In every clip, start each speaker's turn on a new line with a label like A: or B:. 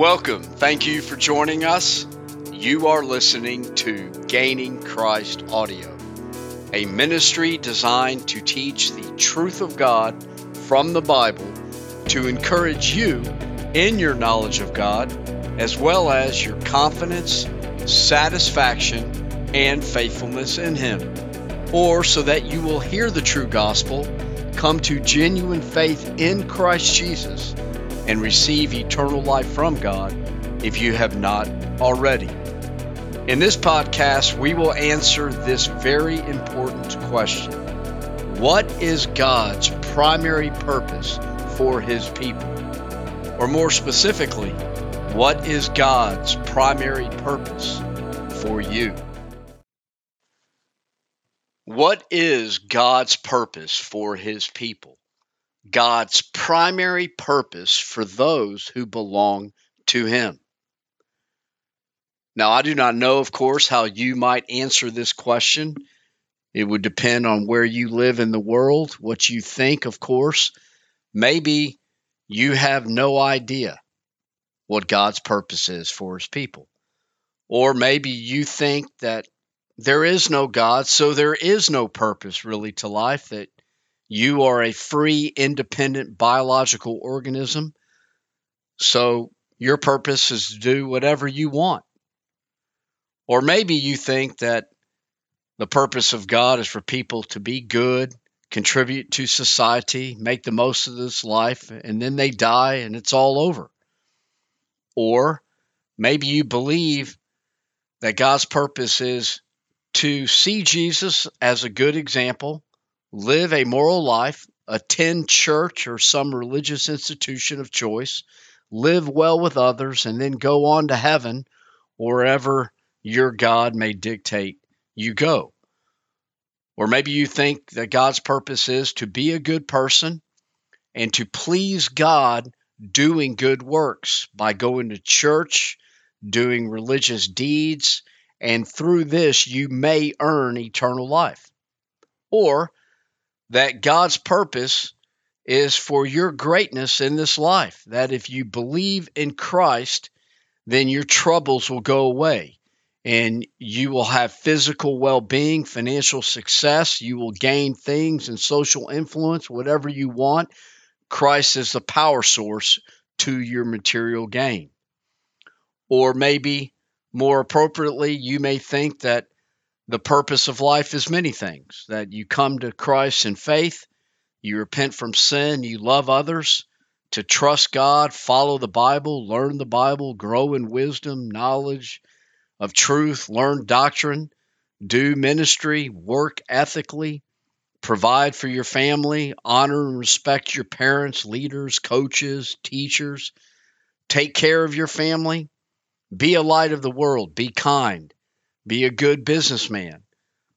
A: Welcome. Thank you for joining us. You are listening to Gaining Christ Audio, a ministry designed to teach the truth of God from the Bible to encourage you in your knowledge of God, as well as your confidence, satisfaction, and faithfulness in Him, or so that you will hear the true gospel, come to genuine faith in Christ Jesus and receive eternal life from God if you have not already. In this podcast, we will answer this very important question What is God's primary purpose for His people? Or more specifically, what is God's primary purpose for you? What is God's purpose for His people? God's primary purpose for those who belong to Him? Now, I do not know, of course, how you might answer this question. It would depend on where you live in the world, what you think, of course. Maybe you have no idea what God's purpose is for His people. Or maybe you think that there is no God, so there is no purpose really to life, that you are a free, independent biological organism. So your purpose is to do whatever you want. Or maybe you think that the purpose of God is for people to be good, contribute to society, make the most of this life, and then they die and it's all over. Or maybe you believe that God's purpose is to see Jesus as a good example live a moral life, attend church or some religious institution of choice, live well with others, and then go on to heaven wherever your God may dictate you go. Or maybe you think that God's purpose is to be a good person and to please God doing good works by going to church, doing religious deeds, and through this you may earn eternal life. Or that God's purpose is for your greatness in this life. That if you believe in Christ, then your troubles will go away and you will have physical well being, financial success. You will gain things and social influence, whatever you want. Christ is the power source to your material gain. Or maybe more appropriately, you may think that the purpose of life is many things that you come to Christ in faith, you repent from sin, you love others, to trust God, follow the Bible, learn the Bible, grow in wisdom, knowledge of truth, learn doctrine, do ministry, work ethically, provide for your family, honor and respect your parents, leaders, coaches, teachers, take care of your family, be a light of the world, be kind, be a good businessman,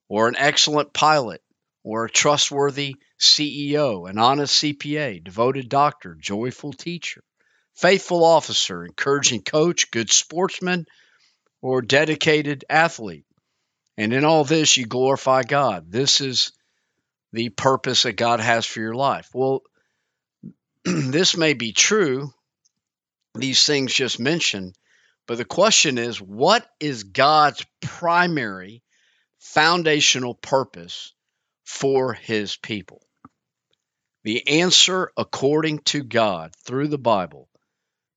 A: or an excellent pilot, or a trustworthy CEO, an honest CPA, devoted doctor, joyful teacher, faithful officer, encouraging coach, good sportsman, or dedicated athlete. And in all this, you glorify God. This is the purpose that God has for your life. Well, this may be true, these things just mentioned, but the question is what is God's primary foundational purpose for his people? The answer, according to God through the Bible,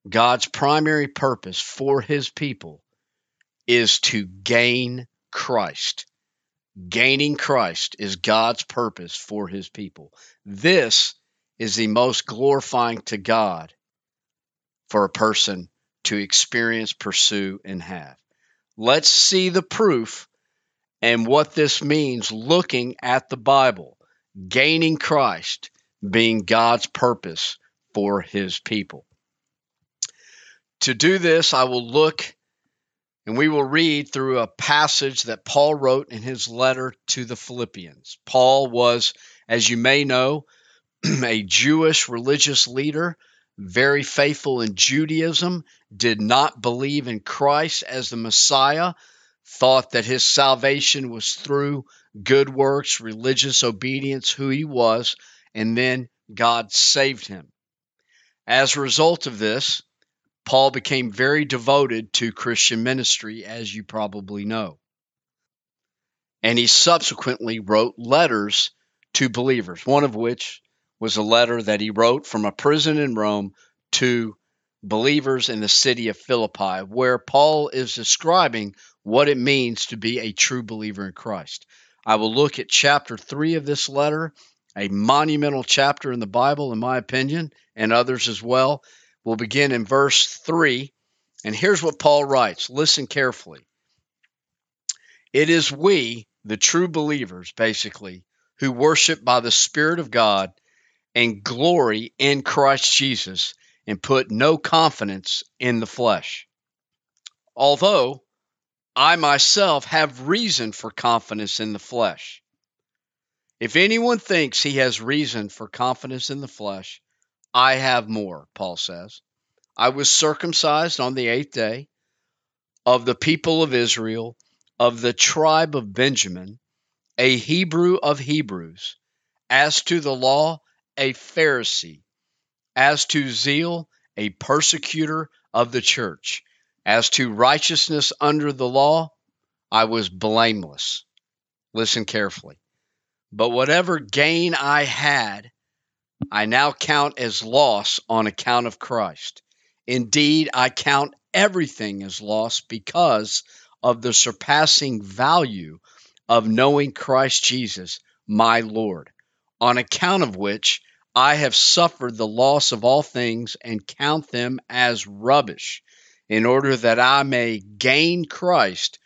A: God's primary purpose for his people is to gain Christ. Gaining Christ is God's purpose for his people. This is the most glorifying to God for a person to experience, pursue, and have. Let's see the proof and what this means looking at the Bible, gaining Christ being God's purpose for his people. To do this, I will look and we will read through a passage that Paul wrote in his letter to the Philippians. Paul was, as you may know, a Jewish religious leader very faithful in Judaism, did not believe in Christ as the Messiah, thought that his salvation was through good works, religious obedience, who he was, and then God saved him. As a result of this, Paul became very devoted to Christian ministry, as you probably know. And he subsequently wrote letters to believers, one of which was a letter that he wrote from a prison in Rome to believers in the city of Philippi, where Paul is describing what it means to be a true believer in Christ. I will look at chapter 3 of this letter, a monumental chapter in the Bible, in my opinion, and others as well. We'll begin in verse 3. And here's what Paul writes listen carefully. It is we, the true believers, basically, who worship by the Spirit of God and glory in Christ Jesus and put no confidence in the flesh. Although I myself have reason for confidence in the flesh. If anyone thinks he has reason for confidence in the flesh, I have more, Paul says. I was circumcised on the eighth day of the people of Israel, of the tribe of Benjamin, a Hebrew of Hebrews. As to the law, a Pharisee. As to zeal, a persecutor of the church. As to righteousness under the law, I was blameless. Listen carefully. But whatever gain I had, I now count as loss on account of Christ. Indeed, I count everything as loss because of the surpassing value of knowing Christ Jesus, my Lord, on account of which I have suffered the loss of all things and count them as rubbish, in order that I may gain Christ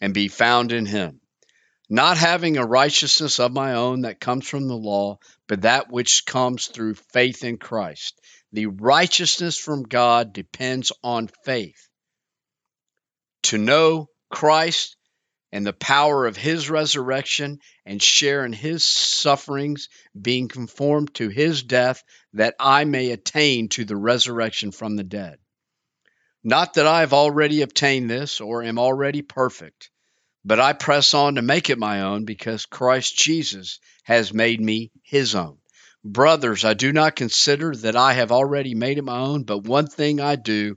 A: and be found in him, not having a righteousness of my own that comes from the law, but that which comes through faith in Christ. The righteousness from God depends on faith. To know Christ and the power of his resurrection and share in his sufferings, being conformed to his death, that I may attain to the resurrection from the dead. Not that I have already obtained this or am already perfect, but I press on to make it my own because Christ Jesus has made me his own. Brothers, I do not consider that I have already made it my own, but one thing I do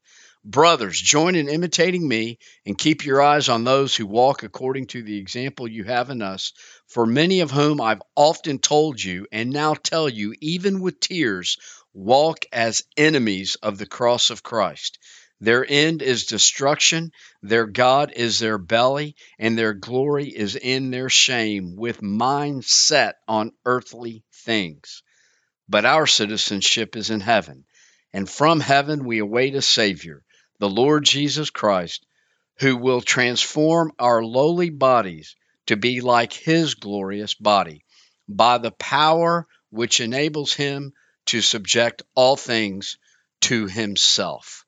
A: Brothers, join in imitating me and keep your eyes on those who walk according to the example you have in us, for many of whom I've often told you and now tell you, even with tears, walk as enemies of the cross of Christ. Their end is destruction, their God is their belly, and their glory is in their shame, with mind set on earthly things. But our citizenship is in heaven, and from heaven we await a Savior the Lord Jesus Christ, who will transform our lowly bodies to be like his glorious body by the power which enables him to subject all things to himself.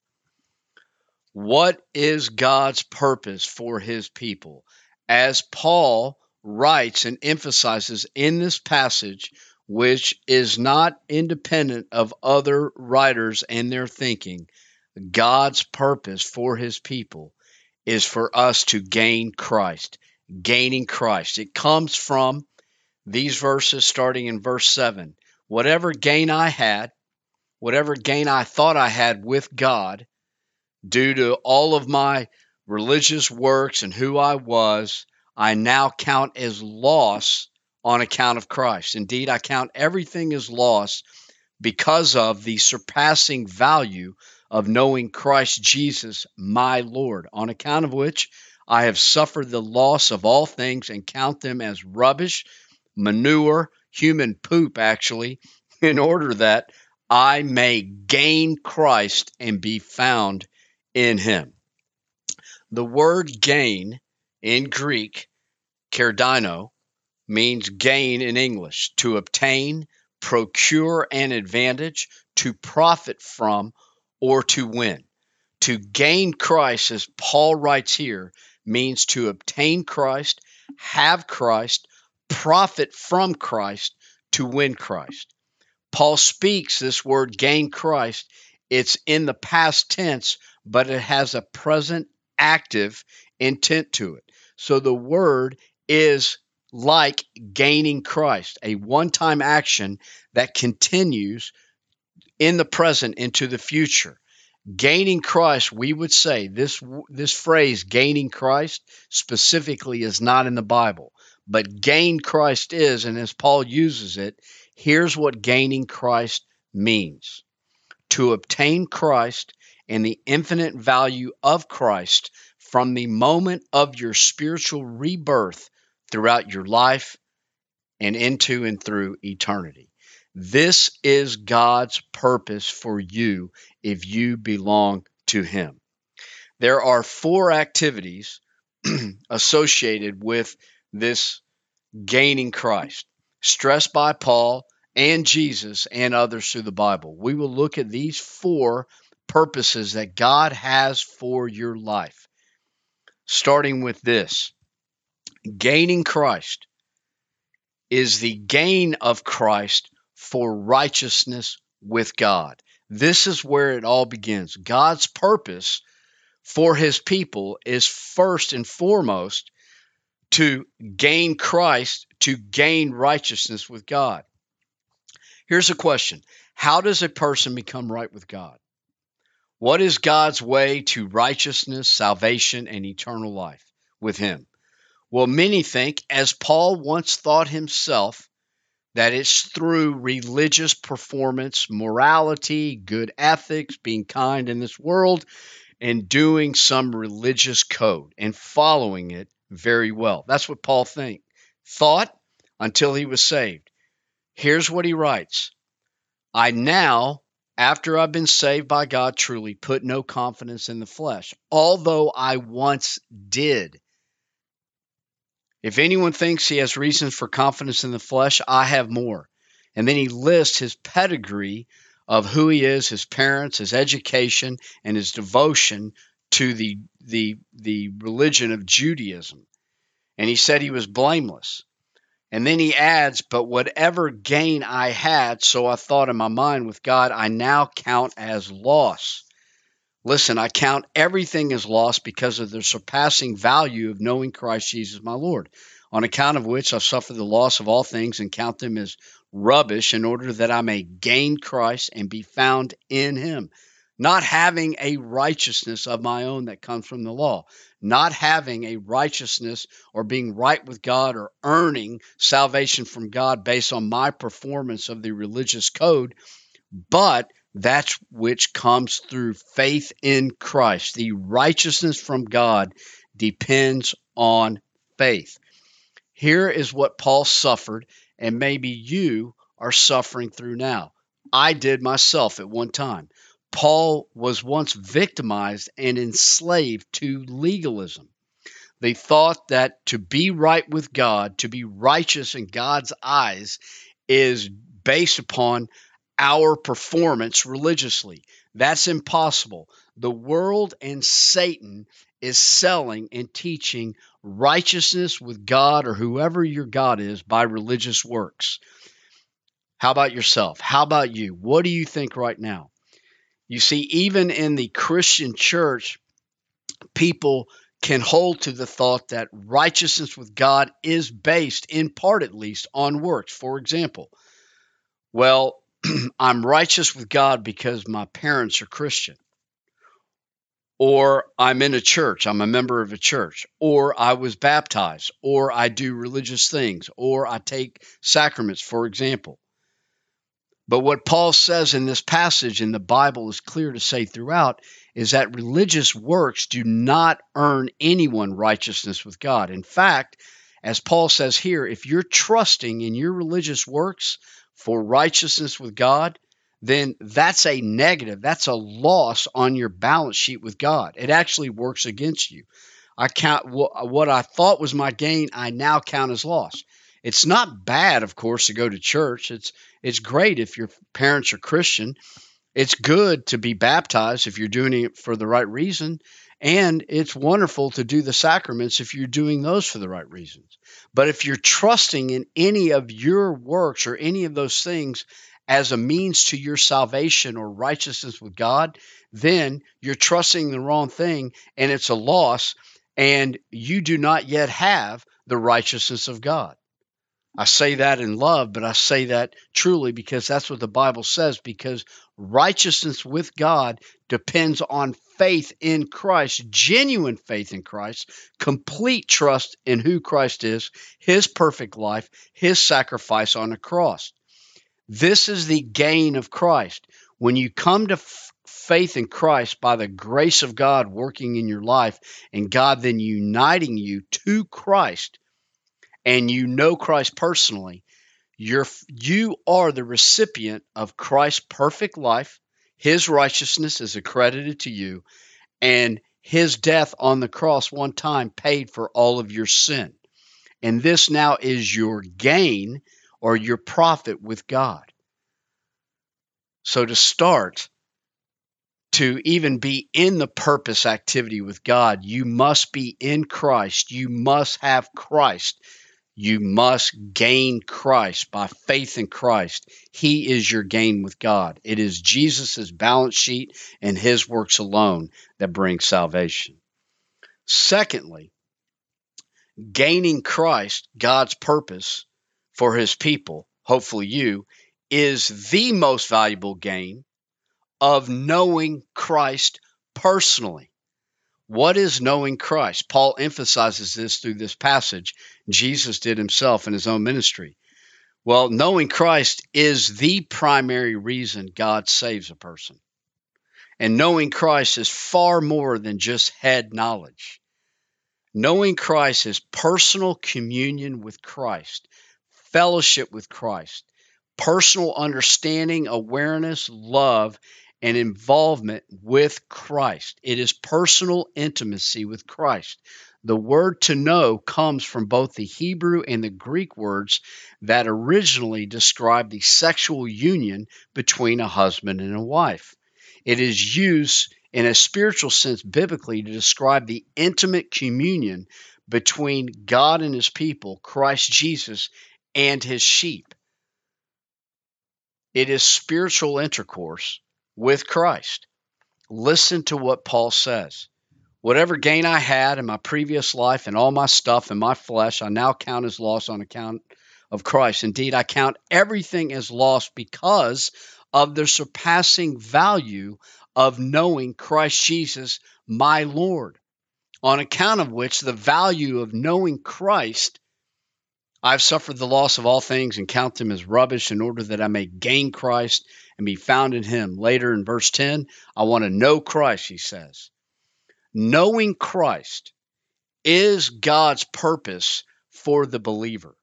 A: What is God's purpose for his people? As Paul writes and emphasizes in this passage, which is not independent of other writers and their thinking, God's purpose for his people is for us to gain Christ, gaining Christ. It comes from these verses starting in verse 7. Whatever gain I had, whatever gain I thought I had with God, due to all of my religious works and who I was, I now count as loss on account of Christ. Indeed, I count everything as loss because of the surpassing value of knowing Christ Jesus, my Lord, on account of which I have suffered the loss of all things and count them as rubbish, manure, human poop, actually, in order that I may gain Christ and be found in him. The word gain in Greek, kerdino, means gain in English, to obtain, procure an advantage, to profit from, or to win. To gain Christ, as Paul writes here, means to obtain Christ, have Christ, profit from Christ, to win Christ. Paul speaks this word gain Christ. It's in the past tense, but it has a present active intent to it. So the word is like gaining Christ, a one time action that continues in the present into the future. Gaining Christ, we would say this this phrase gaining Christ specifically is not in the Bible, but gain Christ is and as Paul uses it, here's what gaining Christ means. To obtain Christ and the infinite value of Christ from the moment of your spiritual rebirth throughout your life and into and through eternity. This is God's purpose for you if you belong to Him. There are four activities associated with this gaining Christ, stressed by Paul and Jesus and others through the Bible. We will look at these four purposes that God has for your life, starting with this gaining Christ is the gain of Christ for righteousness with God. This is where it all begins. God's purpose for his people is first and foremost to gain Christ, to gain righteousness with God. Here's a question How does a person become right with God? What is God's way to righteousness, salvation, and eternal life with Him? Well, many think, as Paul once thought himself, that it's through religious performance, morality, good ethics, being kind in this world, and doing some religious code and following it very well. That's what Paul think, thought until he was saved. Here's what he writes I now, after I've been saved by God truly, put no confidence in the flesh, although I once did. If anyone thinks he has reasons for confidence in the flesh, I have more. And then he lists his pedigree of who he is, his parents, his education, and his devotion to the the the religion of Judaism. And he said he was blameless. And then he adds, But whatever gain I had, so I thought in my mind with God, I now count as loss Listen, I count everything as loss because of the surpassing value of knowing Christ Jesus my Lord, on account of which I suffer the loss of all things and count them as rubbish in order that I may gain Christ and be found in him. Not having a righteousness of my own that comes from the law, not having a righteousness or being right with God or earning salvation from God based on my performance of the religious code, but that's which comes through faith in Christ. The righteousness from God depends on faith. Here is what Paul suffered, and maybe you are suffering through now. I did myself at one time. Paul was once victimized and enslaved to legalism. They thought that to be right with God, to be righteous in God's eyes, is based upon our performance religiously. That's impossible. The world and Satan is selling and teaching righteousness with God or whoever your God is by religious works. How about yourself? How about you? What do you think right now? You see, even in the Christian church, people can hold to the thought that righteousness with God is based, in part at least, on works. For example, well, I'm righteous with God because my parents are Christian. Or I'm in a church, I'm a member of a church, or I was baptized, or I do religious things, or I take sacraments, for example. But what Paul says in this passage in the Bible is clear to say throughout is that religious works do not earn anyone righteousness with God. In fact, as Paul says here, if you're trusting in your religious works for righteousness with God, then that's a negative. That's a loss on your balance sheet with God. It actually works against you. I count what I thought was my gain, I now count as loss. It's not bad, of course, to go to church. It's it's great if your parents are Christian It's good to be baptized if you're doing it for the right reason. And it's wonderful to do the sacraments if you're doing those for the right reasons. But if you're trusting in any of your works or any of those things as a means to your salvation or righteousness with God, then you're trusting the wrong thing and it's a loss, and you do not yet have the righteousness of God. I say that in love, but I say that truly because that's what the Bible says. Because righteousness with God depends on faith in Christ, genuine faith in Christ, complete trust in who Christ is, his perfect life, his sacrifice on the cross. This is the gain of Christ. When you come to f- faith in Christ by the grace of God working in your life and God then uniting you to Christ, and you know Christ personally, you're you are the recipient of Christ's perfect life. His righteousness is accredited to you, and his death on the cross one time paid for all of your sin. And this now is your gain or your profit with God. So to start, to even be in the purpose activity with God, you must be in Christ. You must have Christ. You must gain Christ by faith in Christ. He is your gain with God. It is Jesus' balance sheet and his works alone that bring salvation. Secondly, gaining Christ, God's purpose for his people, hopefully you, is the most valuable gain of knowing Christ personally. What is knowing Christ? Paul emphasizes this through this passage. Jesus did himself in his own ministry. Well, knowing Christ is the primary reason God saves a person. And knowing Christ is far more than just head knowledge. Knowing Christ is personal communion with Christ, fellowship with Christ, personal understanding, awareness, love, and involvement with Christ. It is personal intimacy with Christ. The word to know comes from both the Hebrew and the Greek words that originally describe the sexual union between a husband and a wife. It is used in a spiritual sense biblically to describe the intimate communion between God and his people, Christ Jesus, and his sheep. It is spiritual intercourse with Christ. Listen to what Paul says. Whatever gain I had in my previous life and all my stuff and my flesh, I now count as loss on account of Christ. Indeed, I count everything as loss because of the surpassing value of knowing Christ Jesus, my Lord, on account of which the value of knowing Christ I've suffered the loss of all things and count them as rubbish in order that I may gain Christ and be found in him. Later in verse 10, I want to know Christ, he says. Knowing Christ is God's purpose for the believer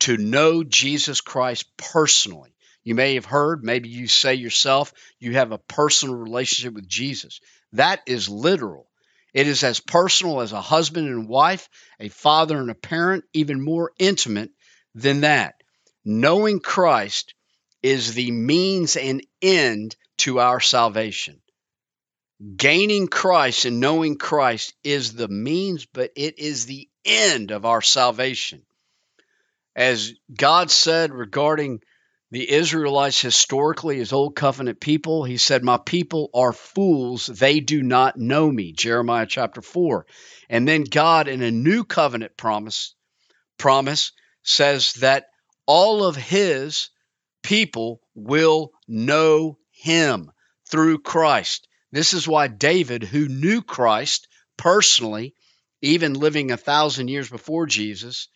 A: to know Jesus Christ personally. You may have heard, maybe you say yourself, you have a personal relationship with Jesus. That is literal. It is as personal as a husband and wife, a father and a parent, even more intimate than that. Knowing Christ is the means and end to our salvation. Gaining Christ and knowing Christ is the means, but it is the end of our salvation. As God said regarding the Israelites historically as old covenant people. He said, My people are fools. They do not know me. Jeremiah chapter 4. And then God in a new covenant promise promise says that all of his people will know him through Christ. This is why David, who knew Christ personally, even living a thousand years before Jesus,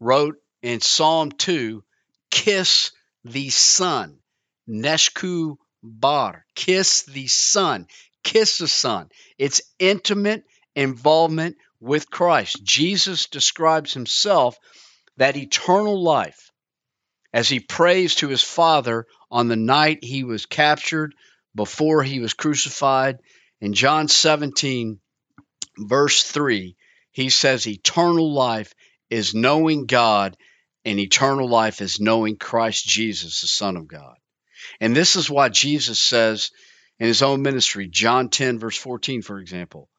A: wrote in Psalm 2 Kiss the Son. Neshku bar. Kiss the Son. Kiss the Son. It's intimate involvement with Christ. Jesus describes himself that eternal life as he prays to his Father on the night he was captured before he was crucified. In John 17, verse 3, he says, Eternal life is knowing God and eternal life is knowing Christ Jesus, the Son of God. And this is why Jesus says in his own ministry, John 10, verse 14, for example,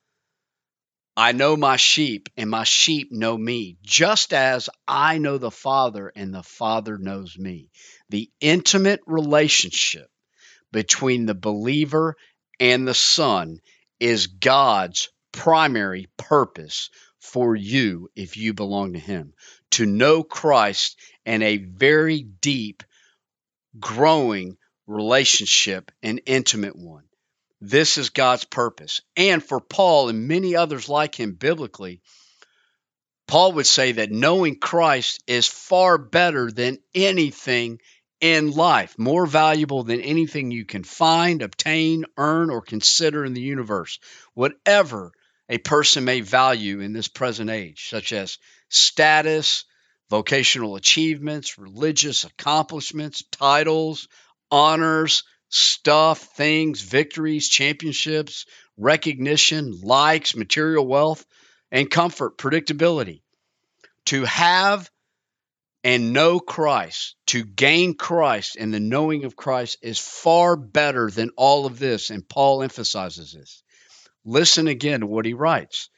A: I know my sheep, and my sheep know me, just as I know the Father, and the Father knows me. The intimate relationship between the believer and the Son is God's primary purpose for you if you belong to Him. To know Christ and a very deep, growing relationship, an intimate one. This is God's purpose. And for Paul and many others like him biblically, Paul would say that knowing Christ is far better than anything in life, more valuable than anything you can find, obtain, earn, or consider in the universe. Whatever a person may value in this present age, such as status, vocational achievements, religious accomplishments, titles, honors, stuff, things, victories, championships, recognition, likes, material wealth, and comfort, predictability. To have and know Christ, to gain Christ and the knowing of Christ is far better than all of this. And Paul emphasizes this. Listen again to what he writes.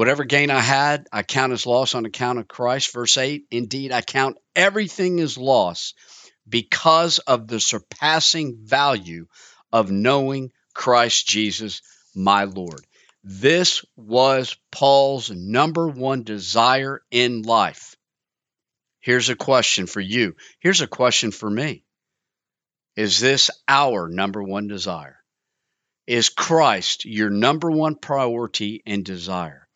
A: Whatever gain I had, I count as loss on account of Christ. Verse 8 Indeed, I count everything as loss because of the surpassing value of knowing Christ Jesus, my Lord. This was Paul's number one desire in life. Here's a question for you. Here's a question for me. Is this our number one desire? Is Christ your number one priority and desire?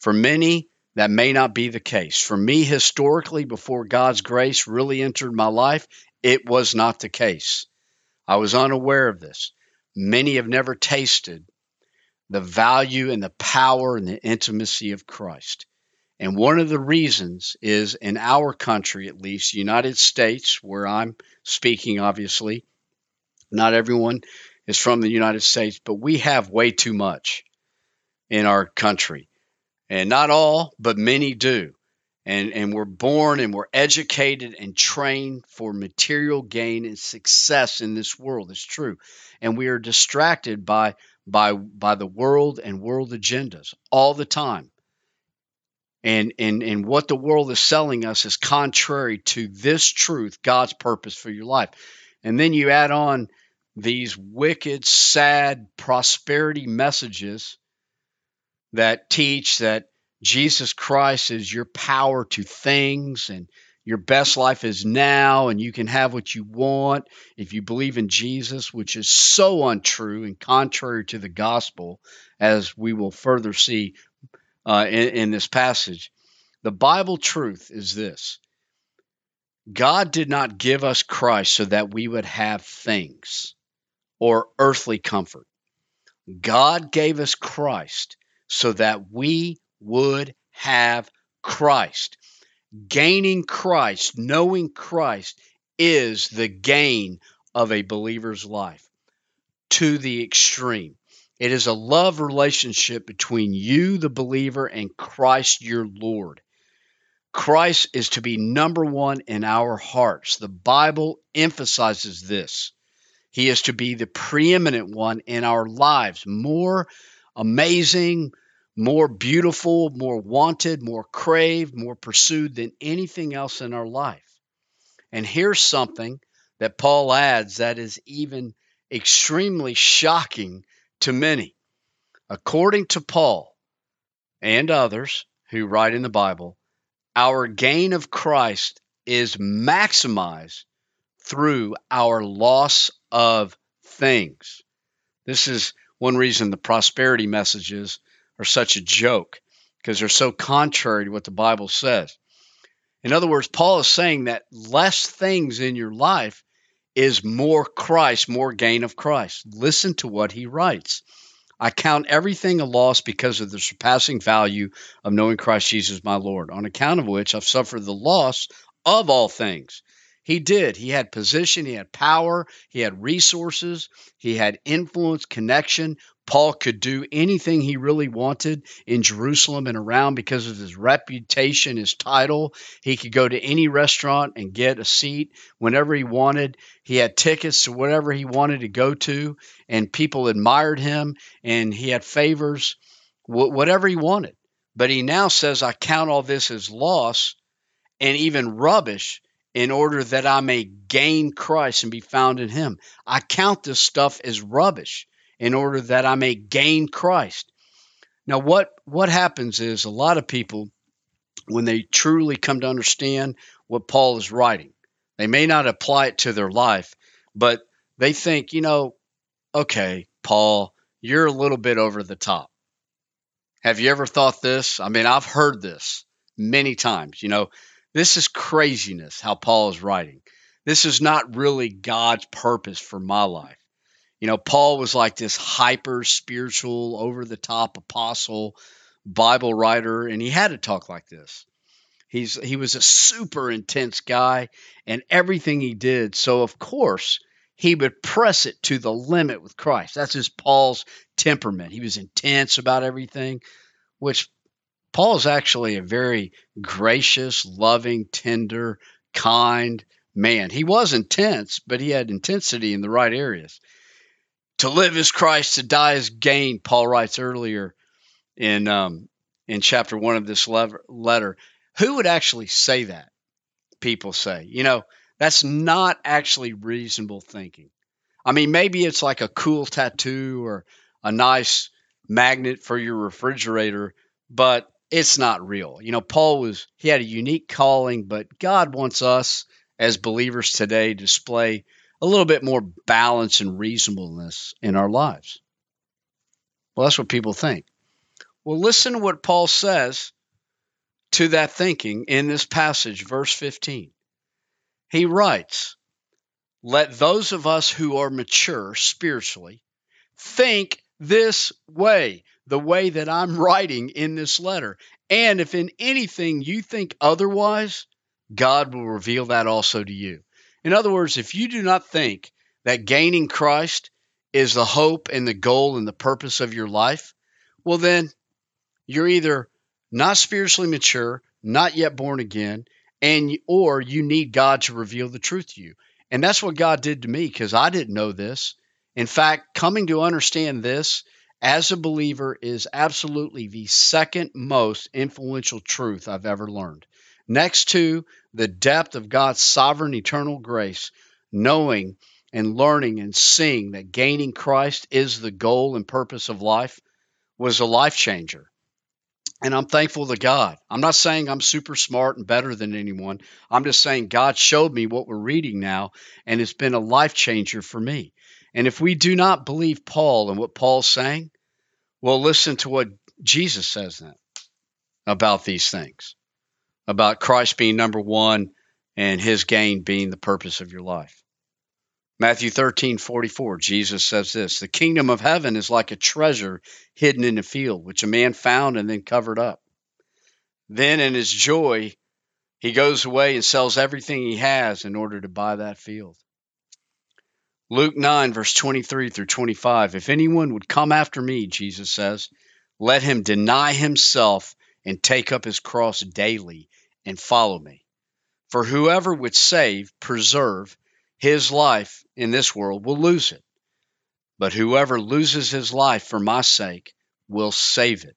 A: For many, that may not be the case. For me, historically, before God's grace really entered my life, it was not the case. I was unaware of this. Many have never tasted the value and the power and the intimacy of Christ. And one of the reasons is in our country, at least, United States, where I'm speaking, obviously, not everyone is from the United States, but we have way too much in our country. And not all, but many do. And, and we're born and we're educated and trained for material gain and success in this world. It's true. And we are distracted by, by, by the world and world agendas all the time. And, and, and what the world is selling us is contrary to this truth, God's purpose for your life. And then you add on these wicked, sad prosperity messages that teach that Jesus Christ is your power to things and your best life is now and you can have what you want if you believe in Jesus, which is so untrue and contrary to the gospel, as we will further see uh, in, in this passage. The Bible truth is this God did not give us Christ so that we would have things or earthly comfort. God gave us Christ so that we would have Christ. Gaining Christ, knowing Christ, is the gain of a believer's life to the extreme. It is a love relationship between you, the believer, and Christ your Lord. Christ is to be number one in our hearts. The Bible emphasizes this. He is to be the preeminent one in our lives, more amazing, more beautiful, more wanted, more craved, more pursued than anything else in our life. And here's something that Paul adds that is even extremely shocking to many. According to Paul and others who write in the Bible, our gain of Christ is maximized through our loss of things. This is one reason the prosperity messages are such a joke because they're so contrary to what the Bible says. In other words, Paul is saying that less things in your life is more Christ, more gain of Christ. Listen to what he writes. I count everything a loss because of the surpassing value of knowing Christ Jesus my Lord, on account of which I've suffered the loss of all things. He did. He had position, he had power, he had resources, he had influence, connection, Paul could do anything he really wanted in Jerusalem and around because of his reputation, his title. He could go to any restaurant and get a seat whenever he wanted. He had tickets to whatever he wanted to go to, and people admired him, and he had favors, whatever he wanted. But he now says, I count all this as loss and even rubbish in order that I may gain Christ and be found in him. I count this stuff as rubbish in order that I may gain Christ. Now what what happens is a lot of people when they truly come to understand what Paul is writing, they may not apply it to their life, but they think, you know, okay, Paul, you're a little bit over the top. Have you ever thought this? I mean, I've heard this many times. You know, this is craziness how Paul is writing. This is not really God's purpose for my life. You know, Paul was like this hyper spiritual, over the top apostle, Bible writer, and he had to talk like this. He's he was a super intense guy and everything he did. So of course, he would press it to the limit with Christ. That's just Paul's temperament. He was intense about everything, which Paul is actually a very gracious, loving, tender, kind man. He was intense, but he had intensity in the right areas. To live is Christ, to die is gain, Paul writes earlier in um, in chapter one of this letter. Who would actually say that? People say, you know, that's not actually reasonable thinking. I mean, maybe it's like a cool tattoo or a nice magnet for your refrigerator, but it's not real. You know, Paul was, he had a unique calling, but God wants us as believers today to display a little bit more balance and reasonableness in our lives. Well, that's what people think. Well, listen to what Paul says to that thinking in this passage, verse 15. He writes, Let those of us who are mature spiritually think this way the way that I'm writing in this letter. And if in anything you think otherwise, God will reveal that also to you. In other words, if you do not think that gaining Christ is the hope and the goal and the purpose of your life, well, then you're either not spiritually mature, not yet born again, and or you need God to reveal the truth to you. And that's what God did to me because I didn't know this. In fact, coming to understand this as a believer is absolutely the second most influential truth I've ever learned. Next to the depth of God's sovereign eternal grace, knowing and learning and seeing that gaining Christ is the goal and purpose of life was a life changer. And I'm thankful to God. I'm not saying I'm super smart and better than anyone. I'm just saying God showed me what we're reading now, and it's been a life changer for me. And if we do not believe Paul and what Paul's saying, well, listen to what Jesus says then about these things, about Christ being number one and his gain being the purpose of your life. Matthew 13, 44, Jesus says this The kingdom of heaven is like a treasure hidden in a field, which a man found and then covered up. Then, in his joy, he goes away and sells everything he has in order to buy that field. Luke 9, verse 23 through 25. If anyone would come after me, Jesus says, let him deny himself and take up his cross daily and follow me. For whoever would save, preserve his life in this world will lose it. But whoever loses his life for my sake will save it.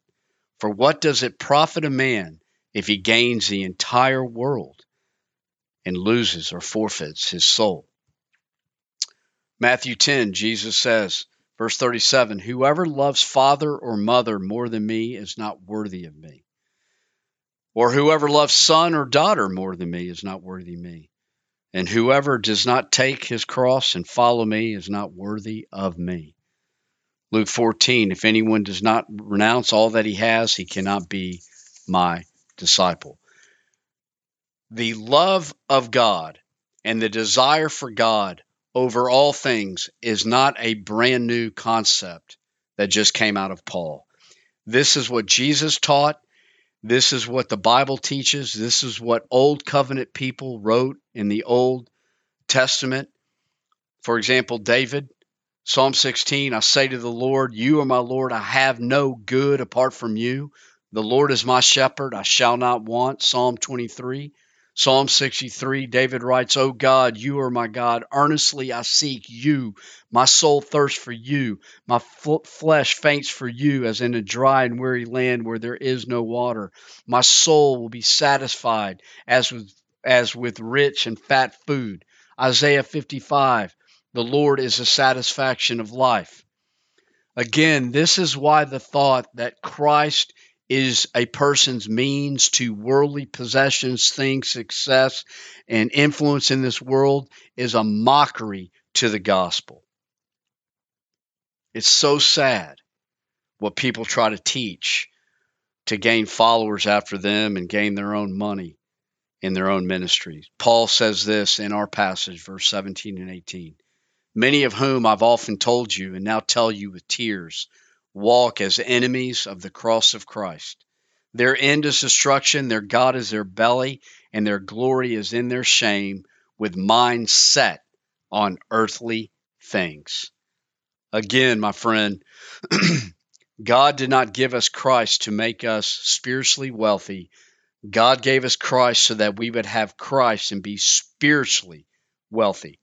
A: For what does it profit a man if he gains the entire world and loses or forfeits his soul? Matthew 10, Jesus says, verse 37 Whoever loves father or mother more than me is not worthy of me. Or whoever loves son or daughter more than me is not worthy of me. And whoever does not take his cross and follow me is not worthy of me. Luke 14 If anyone does not renounce all that he has, he cannot be my disciple. The love of God and the desire for God over all things is not a brand new concept that just came out of Paul. This is what Jesus taught. This is what the Bible teaches. This is what Old Covenant people wrote in the Old Testament. For example, David, Psalm 16, I say to the Lord, You are my Lord, I have no good apart from you. The Lord is my shepherd, I shall not want. Psalm 23. Psalm 63, David writes, O God, you are my God. Earnestly I seek you. My soul thirsts for you. My flesh faints for you, as in a dry and weary land where there is no water. My soul will be satisfied as with, as with rich and fat food. Isaiah 55, the Lord is the satisfaction of life. Again, this is why the thought that Christ is a person's means to worldly possessions, things, success, and influence in this world is a mockery to the gospel. It's so sad what people try to teach to gain followers after them and gain their own money in their own ministries. Paul says this in our passage, verse 17 and 18 many of whom I've often told you and now tell you with tears, walk as enemies of the cross of Christ. Their end is destruction, their God is their belly, and their glory is in their shame, with minds set on earthly things. Again, my friend, God did not give us Christ to make us spiritually wealthy. God gave us Christ so that we would have Christ and be spiritually wealthy.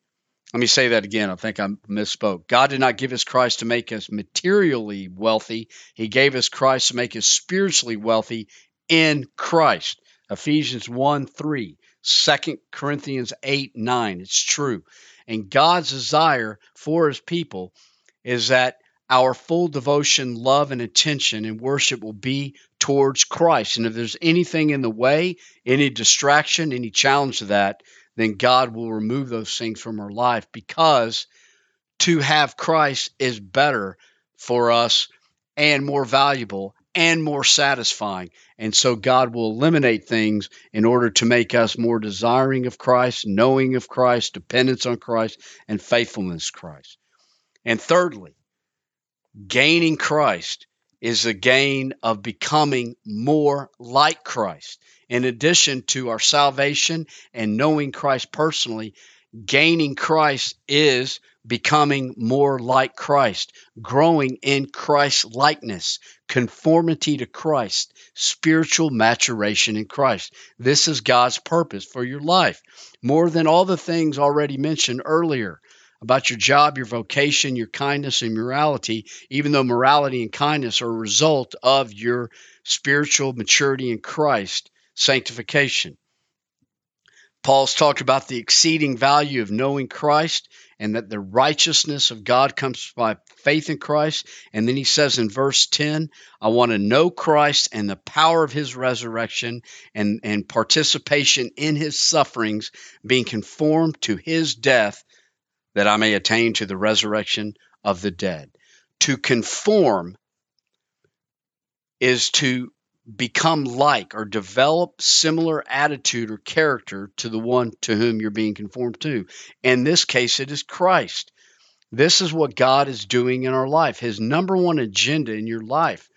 A: Let me say that again. I think I misspoke. God did not give us Christ to make us materially wealthy. He gave us Christ to make us spiritually wealthy in Christ. Ephesians 1 3, 2 Corinthians 8 9. It's true. And God's desire for his people is that our full devotion, love, and attention and worship will be towards Christ. And if there's anything in the way, any distraction, any challenge to that, then God will remove those things from our life because to have Christ is better for us and more valuable and more satisfying. And so God will eliminate things in order to make us more desiring of Christ, knowing of Christ, dependence on Christ, and faithfulness Christ. And thirdly, gaining Christ is the gain of becoming more like Christ in addition to our salvation and knowing Christ personally, gaining Christ is becoming more like Christ, growing in Christ likeness, conformity to Christ, spiritual maturation in Christ. This is God's purpose for your life. More than all the things already mentioned earlier about your job, your vocation, your kindness, and morality, even though morality and kindness are a result of your spiritual maturity in Christ sanctification. Paul's talked about the exceeding value of knowing Christ and that the righteousness of God comes by faith in Christ. And then he says in verse 10, I want to know Christ and the power of his resurrection and, and participation in his sufferings, being conformed to his death, that I may attain to the resurrection of the dead. To conform is to become like or develop similar attitude or character to the one to whom you're being conformed to. In this case, it is Christ. This is what God is doing in our life. His number one agenda in your life,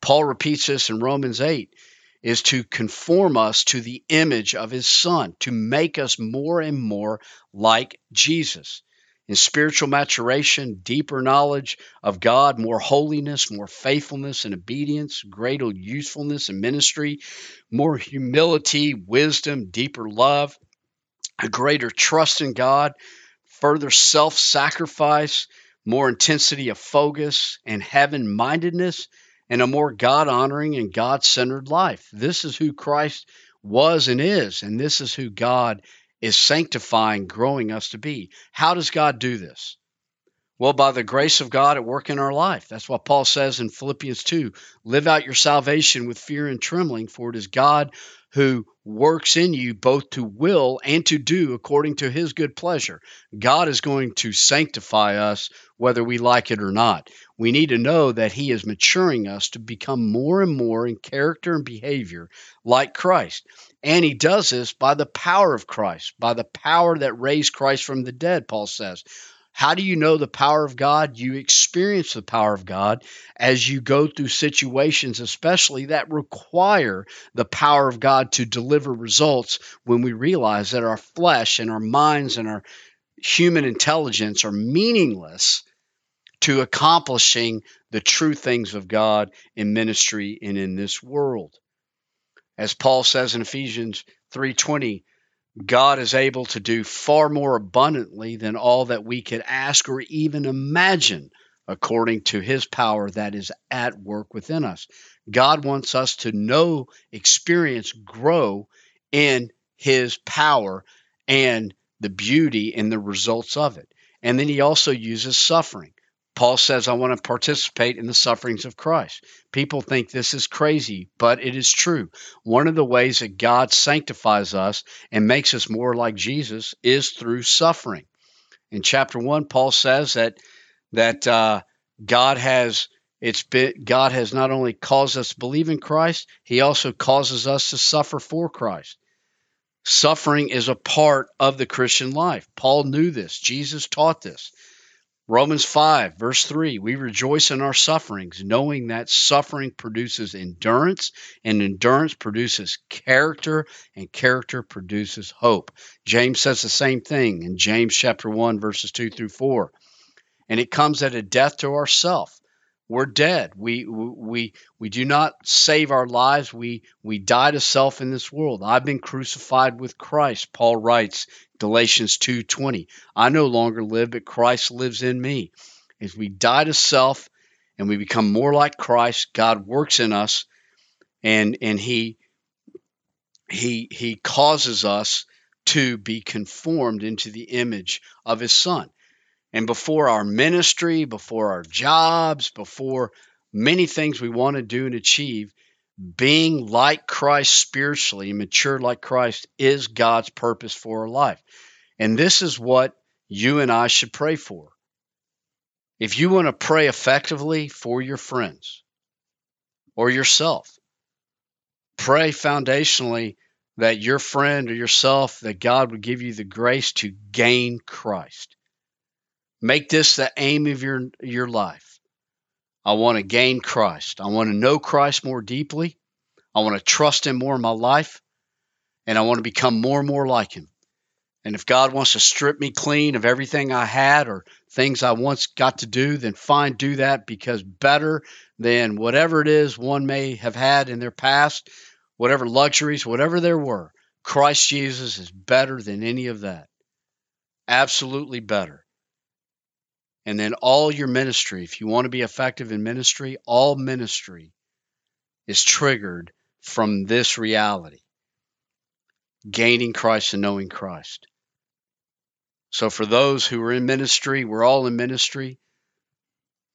A: Paul repeats this in Romans 8, is to conform us to the image of his Son, to make us more and more like Jesus in spiritual maturation, deeper knowledge of God, more holiness, more faithfulness and obedience, greater usefulness in ministry, more humility, wisdom, deeper love, a greater trust in God, further self sacrifice, more intensity of focus and heaven mindedness, and a more God honoring and God centered life. This is who Christ was and is, and this is who God is sanctifying, growing us to be. How does God do this? Well, by the grace of God at work in our life. That's what Paul says in Philippians 2 live out your salvation with fear and trembling, for it is God who works in you both to will and to do according to his good pleasure. God is going to sanctify us whether we like it or not. We need to know that he is maturing us to become more and more in character and behavior like Christ. And he does this by the power of Christ, by the power that raised Christ from the dead, Paul says. How do you know the power of God? You experience the power of God as you go through situations, especially that require the power of God to deliver results when we realize that our flesh and our minds and our human intelligence are meaningless to accomplishing the true things of God in ministry and in this world. As Paul says in Ephesians 3:20, God is able to do far more abundantly than all that we could ask or even imagine according to his power that is at work within us. God wants us to know, experience, grow in his power and the beauty and the results of it. And then he also uses suffering. Paul says, I want to participate in the sufferings of Christ. People think this is crazy, but it is true. One of the ways that God sanctifies us and makes us more like Jesus is through suffering. In chapter one, Paul says that that uh, God has it's been God has not only caused us to believe in Christ, He also causes us to suffer for Christ. Suffering is a part of the Christian life. Paul knew this. Jesus taught this. Romans 5, verse 3 We rejoice in our sufferings, knowing that suffering produces endurance, and endurance produces character, and character produces hope. James says the same thing in James chapter 1, verses 2 through 4. And it comes at a death to ourself we're dead. We we we do not save our lives. We we die to self in this world. I've been crucified with Christ. Paul writes Galatians 2:20. I no longer live, but Christ lives in me. As we die to self and we become more like Christ, God works in us and and he he he causes us to be conformed into the image of his son. And before our ministry, before our jobs, before many things we want to do and achieve, being like Christ spiritually, mature like Christ, is God's purpose for our life. And this is what you and I should pray for. If you want to pray effectively for your friends or yourself, pray foundationally that your friend or yourself, that God would give you the grace to gain Christ. Make this the aim of your, your life. I want to gain Christ. I want to know Christ more deeply. I want to trust Him more in my life. And I want to become more and more like Him. And if God wants to strip me clean of everything I had or things I once got to do, then fine, do that because better than whatever it is one may have had in their past, whatever luxuries, whatever there were, Christ Jesus is better than any of that. Absolutely better. And then all your ministry, if you want to be effective in ministry, all ministry is triggered from this reality gaining Christ and knowing Christ. So, for those who are in ministry, we're all in ministry.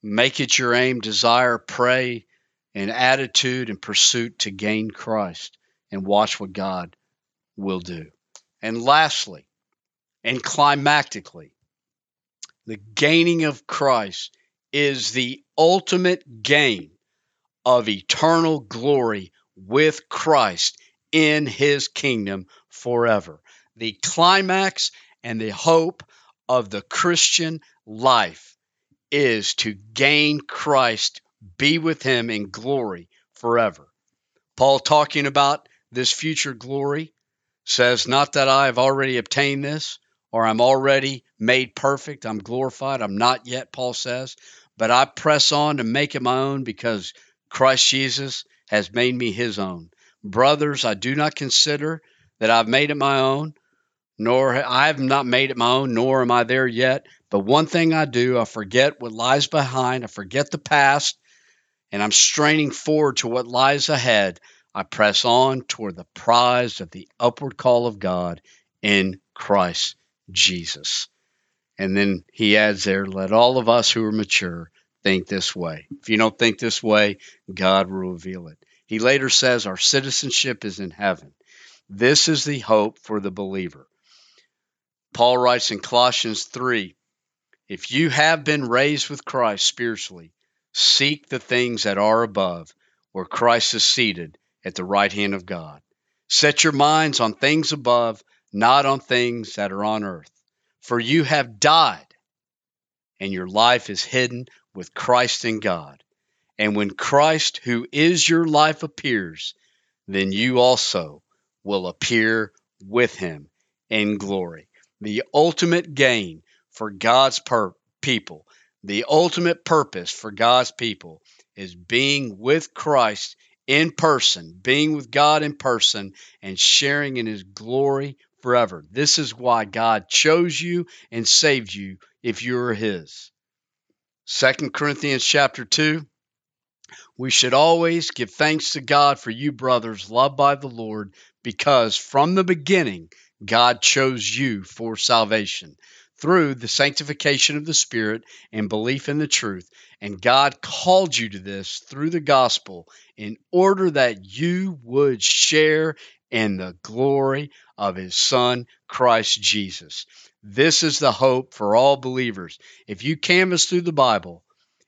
A: Make it your aim, desire, pray, and attitude and pursuit to gain Christ and watch what God will do. And lastly, and climactically, the gaining of Christ is the ultimate gain of eternal glory with Christ in his kingdom forever. The climax and the hope of the Christian life is to gain Christ, be with him in glory forever. Paul, talking about this future glory, says, Not that I have already obtained this or I'm already made perfect. I'm glorified. I'm not yet, Paul says, but I press on to make it my own because Christ Jesus has made me his own. Brothers, I do not consider that I've made it my own, nor I have not made it my own, nor am I there yet. But one thing I do, I forget what lies behind, I forget the past, and I'm straining forward to what lies ahead. I press on toward the prize of the upward call of God in Christ Jesus. And then he adds there, let all of us who are mature think this way. If you don't think this way, God will reveal it. He later says, Our citizenship is in heaven. This is the hope for the believer. Paul writes in Colossians 3 If you have been raised with Christ spiritually, seek the things that are above, where Christ is seated at the right hand of God. Set your minds on things above not on things that are on earth. For you have died, and your life is hidden with Christ in God. And when Christ, who is your life, appears, then you also will appear with him in glory. The ultimate gain for God's per- people, The ultimate purpose for God's people is being with Christ in person, being with God in person, and sharing in His glory forever. This is why God chose you and saved you if you are His. Second Corinthians chapter 2 we should always give thanks to God for you, brothers, loved by the Lord, because from the beginning God chose you for salvation through the sanctification of the Spirit and belief in the truth. And God called you to this through the gospel in order that you would share in the glory of His Son, Christ Jesus. This is the hope for all believers. If you canvass through the Bible,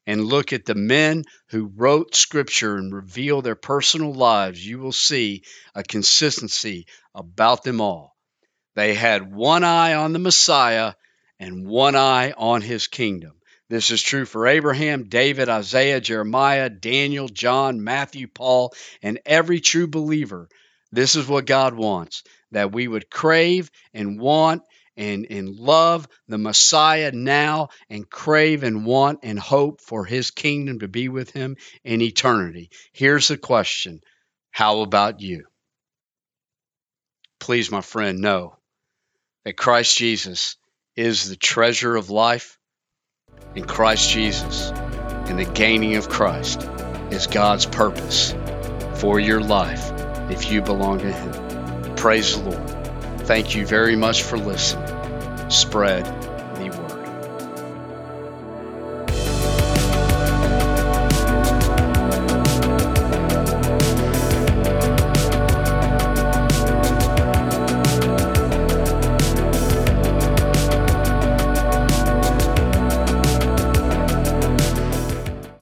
A: and look at the men who wrote scripture and reveal their personal lives, you will see a consistency about them all. They had one eye on the Messiah and one eye on his kingdom. This is true for Abraham, David, Isaiah, Jeremiah, Daniel, John, Matthew, Paul, and every true believer. This is what God wants that we would crave and want and, and love the Messiah now and crave and want and hope for his kingdom to be with him in eternity. Here's the question How about you? Please, my friend, know that Christ Jesus is the treasure of life, and Christ Jesus and the gaining of Christ is God's purpose for your life if you belong to Him. Praise the Lord. Thank you very much for listening. Spread